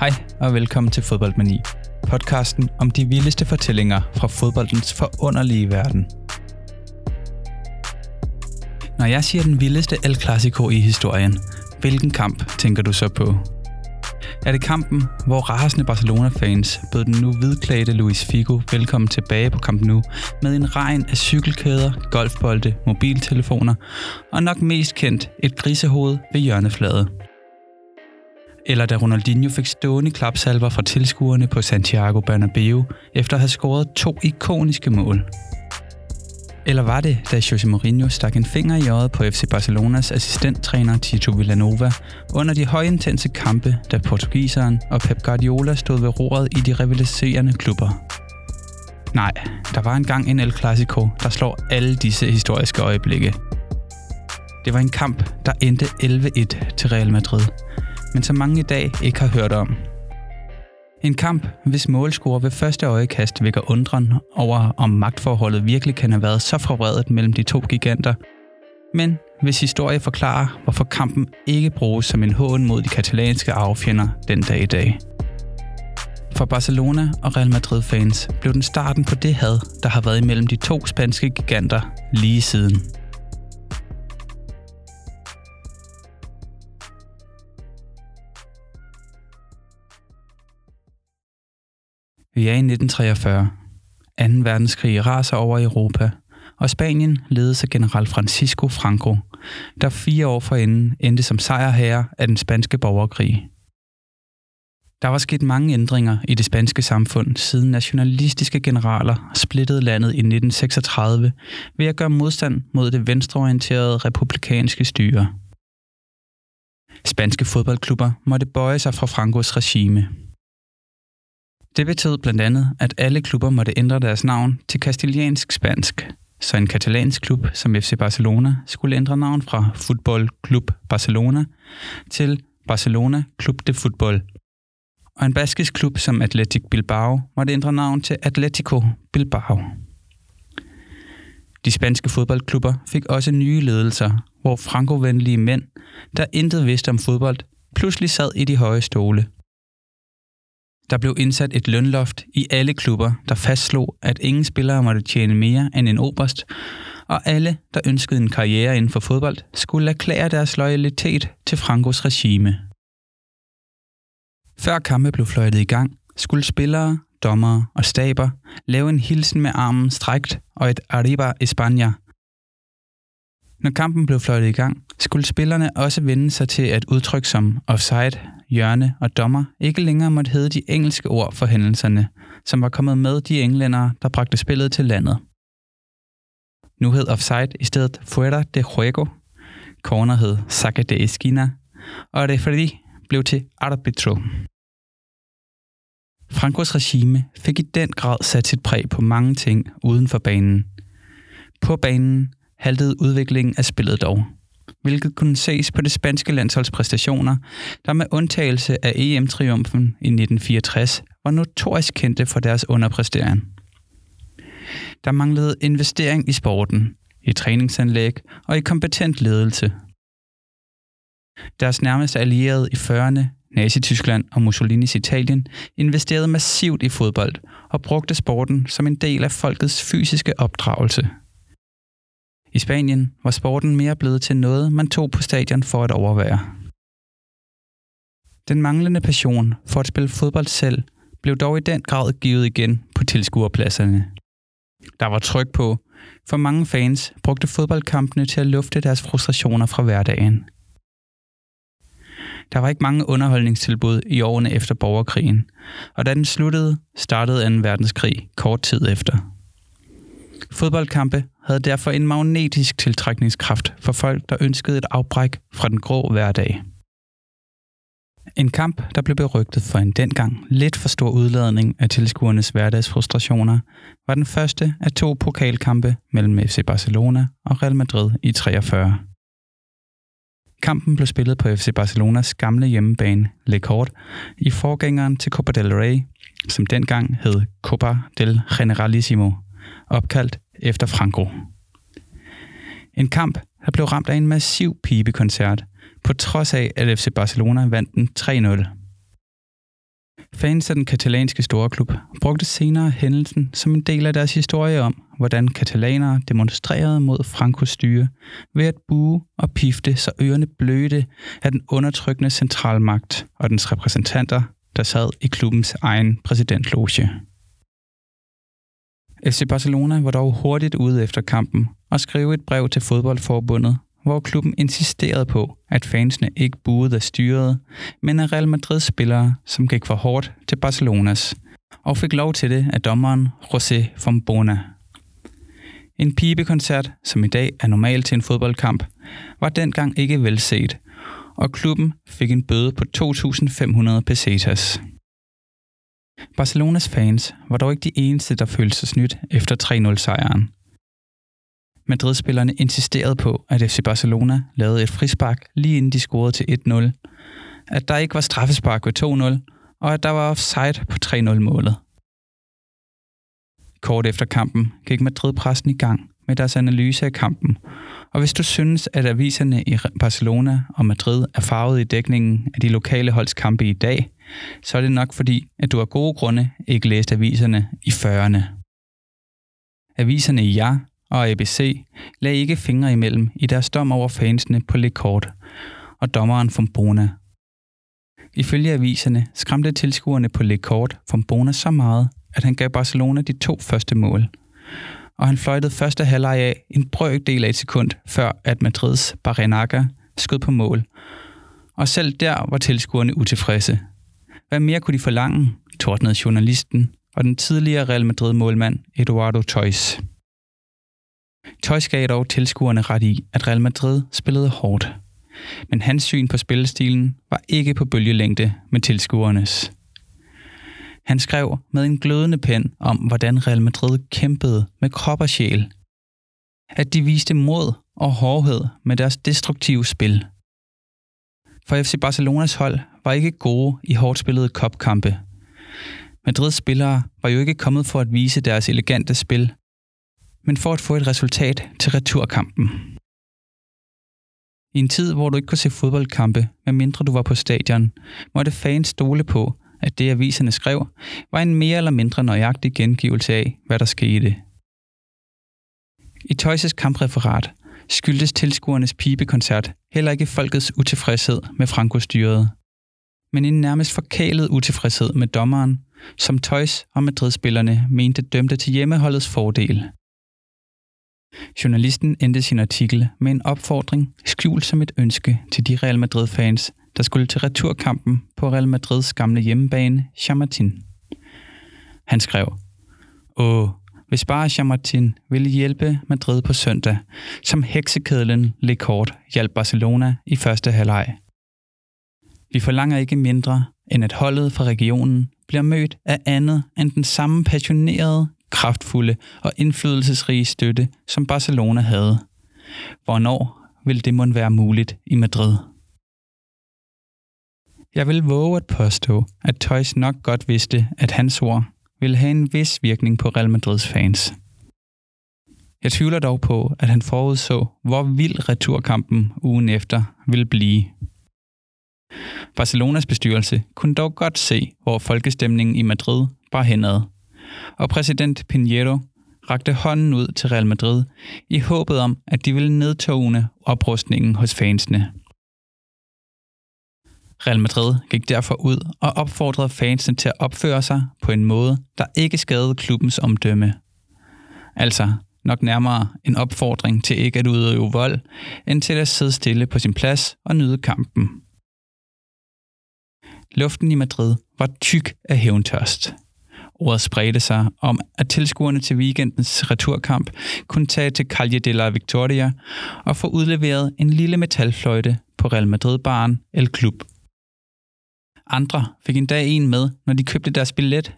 Hej og velkommen til Fodboldmani. Podcasten om de vildeste fortællinger fra fodboldens forunderlige verden. Når jeg siger den vildeste El Clasico i historien, hvilken kamp tænker du så på? Er det kampen, hvor rasende Barcelona-fans bød den nu hvidklædte Luis Figo velkommen tilbage på Camp Nou med en regn af cykelkæder, golfbolde, mobiltelefoner og nok mest kendt et grisehoved ved hjørnefladet? Eller da Ronaldinho fik stående klapsalver fra tilskuerne på Santiago Bernabeu efter at have scoret to ikoniske mål? Eller var det, da Jose Mourinho stak en finger i øjet på FC Barcelonas assistenttræner Tito Villanova under de højintense kampe, da portugiseren og Pep Guardiola stod ved roret i de rivaliserende klubber? Nej, der var engang en El Clasico, der slår alle disse historiske øjeblikke. Det var en kamp, der endte 11-1 til Real Madrid, men som mange i dag ikke har hørt om – en kamp, hvis målscore ved første øjekast vækker undren over, om magtforholdet virkelig kan have været så forvredet mellem de to giganter. Men hvis historie forklarer, hvorfor kampen ikke bruges som en hån mod de katalanske arvefjender den dag i dag. For Barcelona og Real Madrid-fans blev den starten på det had, der har været imellem de to spanske giganter lige siden. Vi er i 1943. 2. verdenskrig raser over Europa, og Spanien ledes af general Francisco Franco, der fire år forinden endte som sejrherre af den spanske borgerkrig. Der var sket mange ændringer i det spanske samfund, siden nationalistiske generaler splittede landet i 1936 ved at gøre modstand mod det venstreorienterede republikanske styre. Spanske fodboldklubber måtte bøje sig fra Frankos regime – det betød blandt andet, at alle klubber måtte ændre deres navn til kastiliansk spansk, så en katalansk klub som FC Barcelona skulle ændre navn fra Football Club Barcelona til Barcelona Club de Football. Og en baskisk klub som Athletic Bilbao måtte ændre navn til Atletico Bilbao. De spanske fodboldklubber fik også nye ledelser, hvor frankovenlige mænd, der intet vidste om fodbold, pludselig sad i de høje stole – der blev indsat et lønloft i alle klubber, der fastslog, at ingen spillere måtte tjene mere end en oberst, og alle, der ønskede en karriere inden for fodbold, skulle erklære deres loyalitet til Frankos regime. Før kampe blev fløjtet i gang, skulle spillere, dommere og staber lave en hilsen med armen strækt og et Arriba España. Når kampen blev fløjtet i gang, skulle spillerne også vende sig til at udtrykke som offside, hjørne og dommer ikke længere måtte hedde de engelske ord for hændelserne, som var kommet med de englændere, der bragte spillet til landet. Nu hed offside i stedet fuera de juego, corner hed saque de esquina, og referee blev til arbitro. Frankos regime fik i den grad sat sit præg på mange ting uden for banen. På banen haltede udviklingen af spillet dog – hvilket kunne ses på det spanske landsholds præstationer, der med undtagelse af EM-triumfen i 1964 var notorisk kendte for deres underpræstering. Der manglede investering i sporten, i træningsanlæg og i kompetent ledelse. Deres nærmeste allierede i 40'erne, Nazi-Tyskland og Mussolinis Italien, investerede massivt i fodbold og brugte sporten som en del af folkets fysiske opdragelse – i Spanien var sporten mere blevet til noget, man tog på stadion for at overvære. Den manglende passion for at spille fodbold selv blev dog i den grad givet igen på tilskuerpladserne. Der var tryk på, for mange fans brugte fodboldkampene til at lufte deres frustrationer fra hverdagen. Der var ikke mange underholdningstilbud i årene efter borgerkrigen, og da den sluttede, startede 2. verdenskrig kort tid efter. Fodboldkampe havde derfor en magnetisk tiltrækningskraft for folk, der ønskede et afbræk fra den grå hverdag. En kamp, der blev berygtet for en dengang lidt for stor udladning af tilskuernes hverdagsfrustrationer, var den første af to pokalkampe mellem FC Barcelona og Real Madrid i 43. Kampen blev spillet på FC Barcelonas gamle hjemmebane, Le Cort, i forgængeren til Copa del Rey, som dengang hed Copa del Generalissimo, opkaldt efter Franco. En kamp, der blev ramt af en massiv pibekoncert, på trods af, at FC Barcelona vandt den 3-0. Fans af den katalanske storeklub brugte senere hændelsen som en del af deres historie om, hvordan katalanere demonstrerede mod Frankos styre ved at bue og pifte, så ørerne blødte af den undertrykkende centralmagt og dens repræsentanter, der sad i klubbens egen præsidentloge. FC Barcelona var dog hurtigt ude efter kampen og skrev et brev til fodboldforbundet, hvor klubben insisterede på, at fansene ikke buede af styret, men af Real Madrids spillere, som gik for hårdt til Barcelonas, og fik lov til det af dommeren José Fombona. En pibekoncert, som i dag er normal til en fodboldkamp, var dengang ikke velset, og klubben fik en bøde på 2.500 pesetas. Barcelonas fans var dog ikke de eneste, der følte sig snydt efter 3-0-sejren. Madrid-spillerne insisterede på, at FC Barcelona lavede et frispark lige inden de scorede til 1-0, at der ikke var straffespark ved 2-0, og at der var offside på 3-0-målet. Kort efter kampen gik Madrid-pressen i gang med deres analyse af kampen, og hvis du synes, at aviserne i Barcelona og Madrid er farvet i dækningen af de lokale holds kampe i dag, så er det nok fordi, at du af gode grunde ikke læste aviserne i 40'erne. Aviserne i Ja og ABC lagde ikke fingre imellem i deres dom over fansene på Le Court og dommeren Fombona. Ifølge aviserne skræmte tilskuerne på Le Court Fombona så meget, at han gav Barcelona de to første mål. Og han fløjtede første halvleg af en brøkdel af et sekund, før at Madrids Barrenaga skød på mål. Og selv der var tilskuerne utilfredse. Hvad mere kunne de forlange, tordnede journalisten og den tidligere Real Madrid-målmand Eduardo Toys. Toys gav dog tilskuerne ret i, at Real Madrid spillede hårdt. Men hans syn på spillestilen var ikke på bølgelængde med tilskuernes. Han skrev med en glødende pen om, hvordan Real Madrid kæmpede med krop og sjæl. At de viste mod og hårdhed med deres destruktive spil. For FC Barcelonas hold var ikke gode i hårdt spillede kopkampe. Madrids spillere var jo ikke kommet for at vise deres elegante spil, men for at få et resultat til returkampen. I en tid, hvor du ikke kunne se fodboldkampe, medmindre du var på stadion, måtte fans stole på, at det aviserne skrev, var en mere eller mindre nøjagtig gengivelse af, hvad der skete. I Tøjses kampreferat skyldtes tilskuernes pibekoncert heller ikke folkets utilfredshed med Franco-styret, men en nærmest forkælet utilfredshed med dommeren, som Toys og Madrid-spillerne mente dømte til hjemmeholdets fordel. Journalisten endte sin artikel med en opfordring, skjult som et ønske til de Real Madrid-fans, der skulle til returkampen på Real Madrids gamle hjemmebane, Chamartin. Han skrev, Åh, hvis bare Chamartin ville hjælpe Madrid på søndag, som heksekedlen Le Kort hjalp Barcelona i første halvleg. Vi forlanger ikke mindre, end at holdet fra regionen bliver mødt af andet end den samme passionerede, kraftfulde og indflydelsesrige støtte, som Barcelona havde. Hvornår vil det måtte være muligt i Madrid? Jeg vil våge at påstå, at Toys nok godt vidste, at hans ord ville have en vis virkning på Real Madrids fans. Jeg tvivler dog på, at han forudså, hvor vild returkampen ugen efter ville blive. Barcelonas bestyrelse kunne dog godt se, hvor folkestemningen i Madrid bar henad, og præsident Pinheiro rakte hånden ud til Real Madrid i håbet om, at de ville nedtone oprustningen hos fansene. Real Madrid gik derfor ud og opfordrede fansene til at opføre sig på en måde, der ikke skadede klubbens omdømme. Altså nok nærmere en opfordring til ikke at udøve vold, end til at sidde stille på sin plads og nyde kampen. Luften i Madrid var tyk af hævntørst. Ordet spredte sig om, at tilskuerne til weekendens returkamp kunne tage til Calle de la Victoria og få udleveret en lille metalfløjte på Real Madrid-baren El Club. Andre fik en dag en med, når de købte deres billet.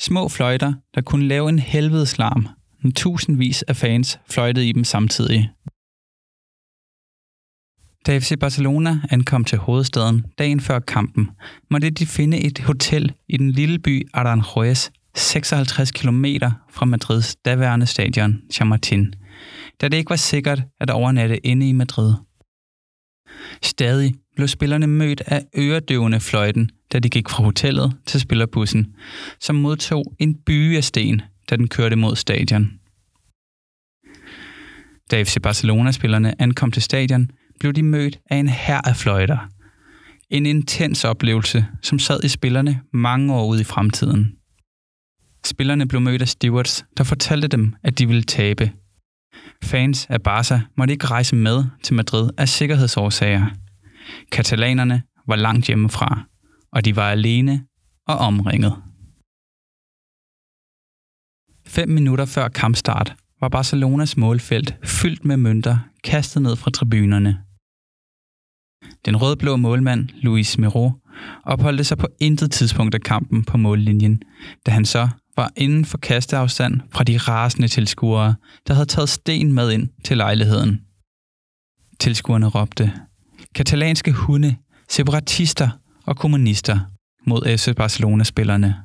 Små fløjter, der kunne lave en helvedes larm, når tusindvis af fans fløjtede i dem samtidig. Da FC Barcelona ankom til hovedstaden dagen før kampen, måtte de finde et hotel i den lille by Aranjuez, 56 km fra Madrids daværende stadion Chamartin, da det ikke var sikkert at overnatte inde i Madrid. Stadig blev spillerne mødt af øredøvende fløjten, da de gik fra hotellet til spillerbussen, som modtog en byge af sten, da den kørte mod stadion. Da FC Barcelona-spillerne ankom til stadion, blev de mødt af en hær af fløjter. En intens oplevelse, som sad i spillerne mange år ude i fremtiden. Spillerne blev mødt af stewards, der fortalte dem, at de ville tabe. Fans af Barca måtte ikke rejse med til Madrid af sikkerhedsårsager. Katalanerne var langt hjemmefra, og de var alene og omringet. Fem minutter før kampstart var Barcelonas målfelt fyldt med mønter kastet ned fra tribunerne. Den rødblå målmand, Luis Miro, opholdte sig på intet tidspunkt af kampen på mållinjen, da han så var inden for kasteafstand fra de rasende tilskuere, der havde taget sten med ind til lejligheden. Tilskuerne råbte, katalanske hunde, separatister og kommunister mod FC Barcelona-spillerne.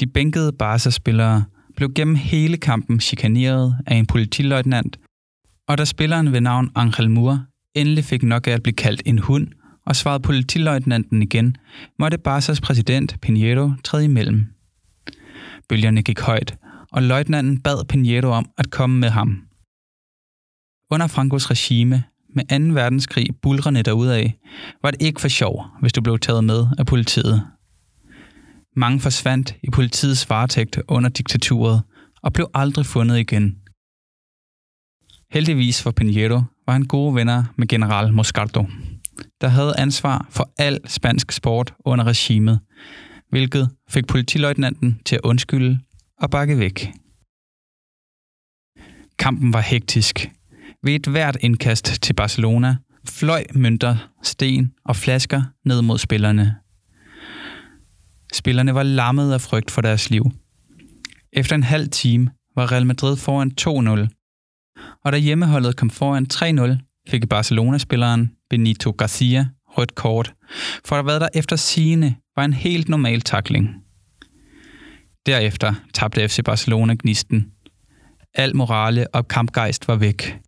De bænkede Barca-spillere blev gennem hele kampen chikaneret af en politiløjtnant, og da spilleren ved navn Angel Mur endelig fik nok af at blive kaldt en hund, og svarede politiløjtnanten igen, måtte Barca's præsident Pinheiro træde imellem. Bølgerne gik højt, og løjtnanten bad Pinheiro om at komme med ham. Under Frankos regime, med 2. verdenskrig bulrende derudaf, var det ikke for sjov, hvis du blev taget med af politiet. Mange forsvandt i politiets varetægt under diktaturet og blev aldrig fundet igen. Heldigvis for Pinheiro var han gode venner med general Moscardo, der havde ansvar for al spansk sport under regimet, hvilket fik politiløjtnanten til at undskylde og bakke væk. Kampen var hektisk. Ved et hvert indkast til Barcelona fløj mønter, sten og flasker ned mod spillerne. Spillerne var lammet af frygt for deres liv. Efter en halv time var Real Madrid foran 2-0, og da hjemmeholdet kom foran 3-0, fik Barcelona-spilleren Benito Garcia rødt kort, for hvad der efter sigende var en helt normal takling. Derefter tabte FC Barcelona gnisten. Al morale og kampgejst var væk.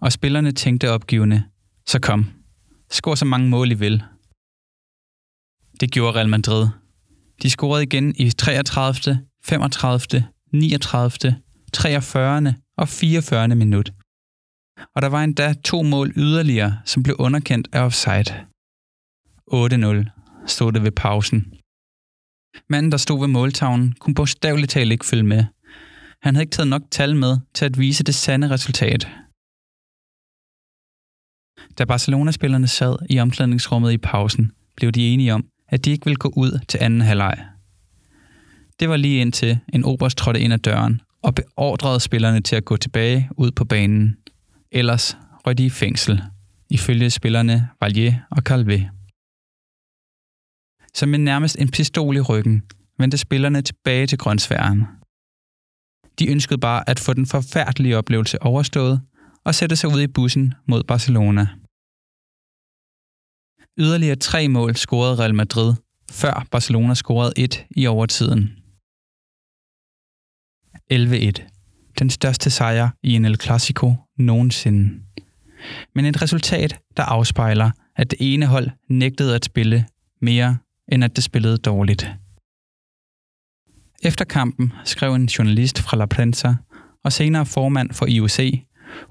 Og spillerne tænkte opgivende, så kom, Skor så mange mål I vil. Det gjorde Real Madrid. De scorede igen i 33., 35., 39., 43. og 44. minut. Og der var endda to mål yderligere, som blev underkendt af offside. 8-0 stod det ved pausen. Manden, der stod ved måltavlen, kunne bogstaveligt talt ikke følge med. Han havde ikke taget nok tal med til at vise det sande resultat. Da Barcelona-spillerne sad i omklædningsrummet i pausen, blev de enige om, at de ikke ville gå ud til anden halvleg. Det var lige indtil en oberst trådte ind ad døren og beordrede spillerne til at gå tilbage ud på banen. Ellers røg de i fængsel, ifølge spillerne Valier og Calvé. Som med nærmest en pistol i ryggen, vendte spillerne tilbage til grønsværen. De ønskede bare at få den forfærdelige oplevelse overstået og sætte sig ud i bussen mod Barcelona. Yderligere tre mål scorede Real Madrid, før Barcelona scorede et i overtiden. 11-1. Den største sejr i en El Clasico nogensinde. Men et resultat, der afspejler, at det ene hold nægtede at spille mere, end at det spillede dårligt. Efter kampen skrev en journalist fra La Prensa og senere formand for IOC,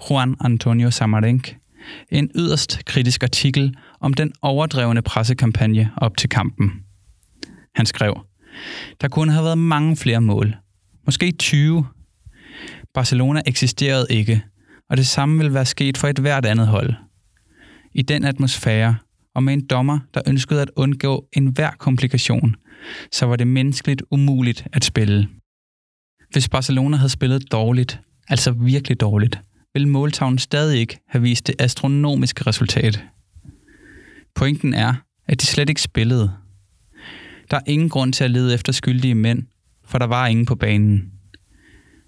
Juan Antonio Samarenk, en yderst kritisk artikel om den overdrevne pressekampagne op til kampen. Han skrev, der kunne have været mange flere mål. Måske 20. Barcelona eksisterede ikke, og det samme vil være sket for et hvert andet hold. I den atmosfære, og med en dommer, der ønskede at undgå enhver komplikation, så var det menneskeligt umuligt at spille. Hvis Barcelona havde spillet dårligt, altså virkelig dårligt, ville måltavlen stadig ikke have vist det astronomiske resultat. Pointen er, at de slet ikke spillede. Der er ingen grund til at lede efter skyldige mænd, for der var ingen på banen.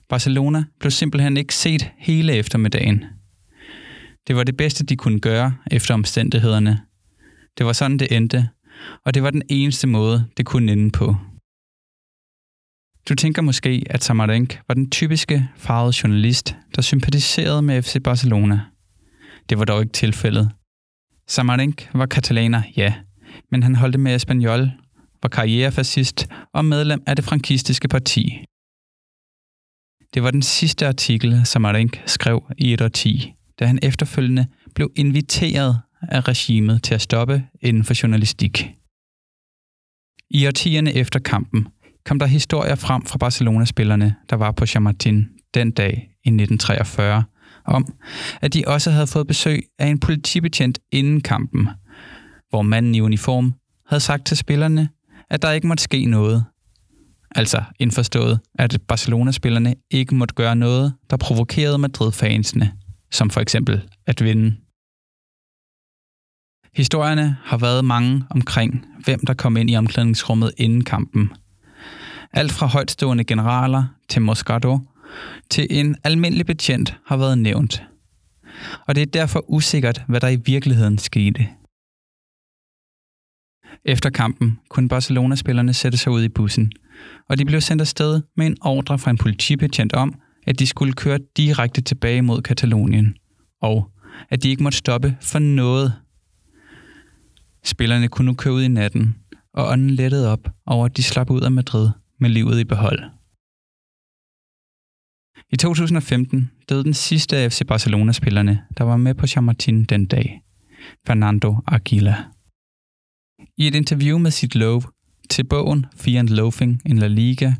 Barcelona blev simpelthen ikke set hele eftermiddagen. Det var det bedste, de kunne gøre efter omstændighederne. Det var sådan, det endte, og det var den eneste måde, det kunne ende på. Du tænker måske, at Samarenk var den typiske farvede journalist, der sympatiserede med FC Barcelona. Det var dog ikke tilfældet. Samarenc var katalaner, ja, men han holdte med Espanyol, var karrierefascist og medlem af det frankistiske parti. Det var den sidste artikel, Samarenc skrev i et årti, da han efterfølgende blev inviteret af regimet til at stoppe inden for journalistik. I årtierne efter kampen kom der historier frem fra Barcelona-spillerne, der var på Chamartin den dag i 1943, om, at de også havde fået besøg af en politibetjent inden kampen, hvor manden i uniform havde sagt til spillerne, at der ikke måtte ske noget. Altså indforstået, at Barcelona-spillerne ikke måtte gøre noget, der provokerede Madrid-fansene, som for eksempel at vinde. Historierne har været mange omkring, hvem der kom ind i omklædningsrummet inden kampen. Alt fra højtstående generaler til Moscato til en almindelig betjent har været nævnt. Og det er derfor usikkert, hvad der i virkeligheden skete. Efter kampen kunne Barcelona-spillerne sætte sig ud i bussen, og de blev sendt afsted med en ordre fra en politibetjent om, at de skulle køre direkte tilbage mod Katalonien, og at de ikke måtte stoppe for noget. Spillerne kunne nu køre ud i natten, og ånden lettede op over, at de slap ud af Madrid med livet i behold. I 2015 døde den sidste af FC Barcelona-spillerne, der var med på Chamartin den dag, Fernando Aguila. I et interview med sit love til bogen Fear and Loafing in La Liga,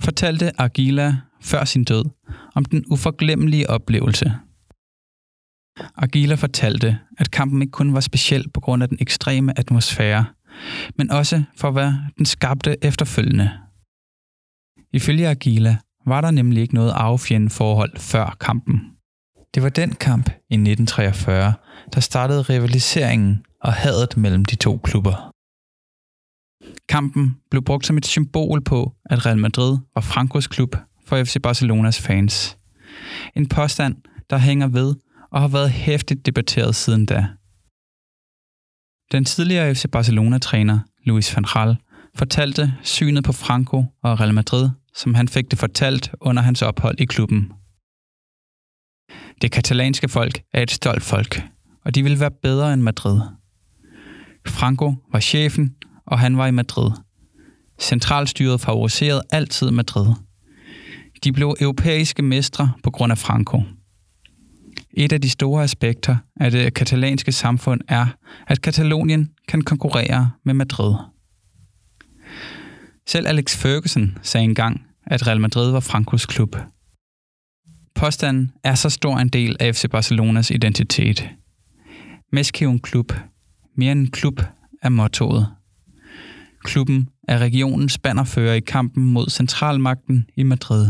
fortalte Aguila før sin død om den uforglemmelige oplevelse. Agila fortalte, at kampen ikke kun var speciel på grund af den ekstreme atmosfære, men også for hvad den skabte efterfølgende. Ifølge Agila var der nemlig ikke noget affjende forhold før kampen. Det var den kamp i 1943, der startede rivaliseringen og hadet mellem de to klubber. Kampen blev brugt som et symbol på, at Real Madrid var Frankos klub for FC Barcelonas fans. En påstand, der hænger ved og har været hæftigt debatteret siden da. Den tidligere FC Barcelona-træner Luis van Gaal fortalte synet på Franco og Real Madrid som han fik det fortalt under hans ophold i klubben. Det katalanske folk er et stolt folk, og de vil være bedre end Madrid. Franco var chefen, og han var i Madrid. Centralstyret favoriserede altid Madrid. De blev europæiske mestre på grund af Franco. Et af de store aspekter af det katalanske samfund er, at Katalonien kan konkurrere med Madrid. Selv Alex Ferguson sagde engang, at Real Madrid var Frankos klub. Påstanden er så stor en del af FC Barcelonas identitet. Meski en klub. Mere end en klub er mottoet. Klubben er regionens bannerfører i kampen mod centralmagten i Madrid.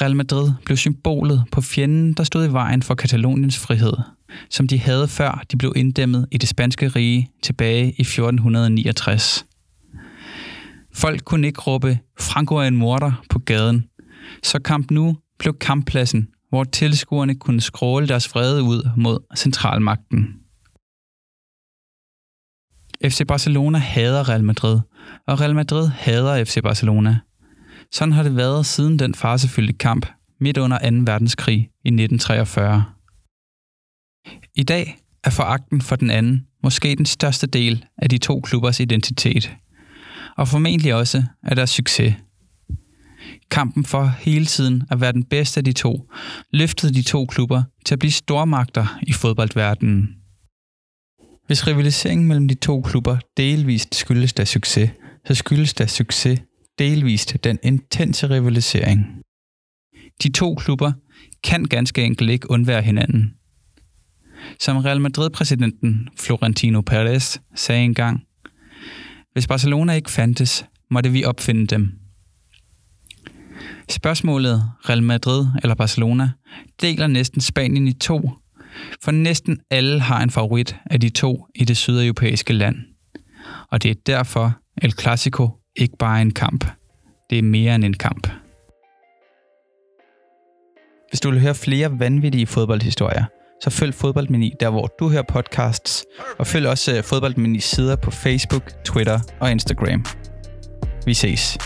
Real Madrid blev symbolet på fjenden, der stod i vejen for Kataloniens frihed, som de havde før de blev inddæmmet i det spanske rige tilbage i 1469. Folk kunne ikke råbe, Franco er en morder på gaden. Så kamp nu blev kamppladsen, hvor tilskuerne kunne skråle deres vrede ud mod centralmagten. FC Barcelona hader Real Madrid, og Real Madrid hader FC Barcelona. Sådan har det været siden den farsefyldte kamp midt under 2. verdenskrig i 1943. I dag er foragten for den anden måske den største del af de to klubbers identitet – og formentlig også af deres succes. Kampen for hele tiden at være den bedste af de to, løftede de to klubber til at blive stormagter i fodboldverdenen. Hvis rivaliseringen mellem de to klubber delvist skyldes deres succes, så skyldes deres succes delvist den intense rivalisering. De to klubber kan ganske enkelt ikke undvære hinanden. Som Real Madrid-præsidenten Florentino Perez sagde engang, hvis Barcelona ikke fandtes, måtte vi opfinde dem. Spørgsmålet Real Madrid eller Barcelona deler næsten Spanien i to, for næsten alle har en favorit af de to i det sydeuropæiske land. Og det er derfor El Clasico ikke bare en kamp. Det er mere end en kamp. Hvis du vil høre flere vanvittige fodboldhistorier, så følg Fodboldmini der, hvor du hører podcasts, og følg også øh, Fodboldmini sider på Facebook, Twitter og Instagram. Vi ses.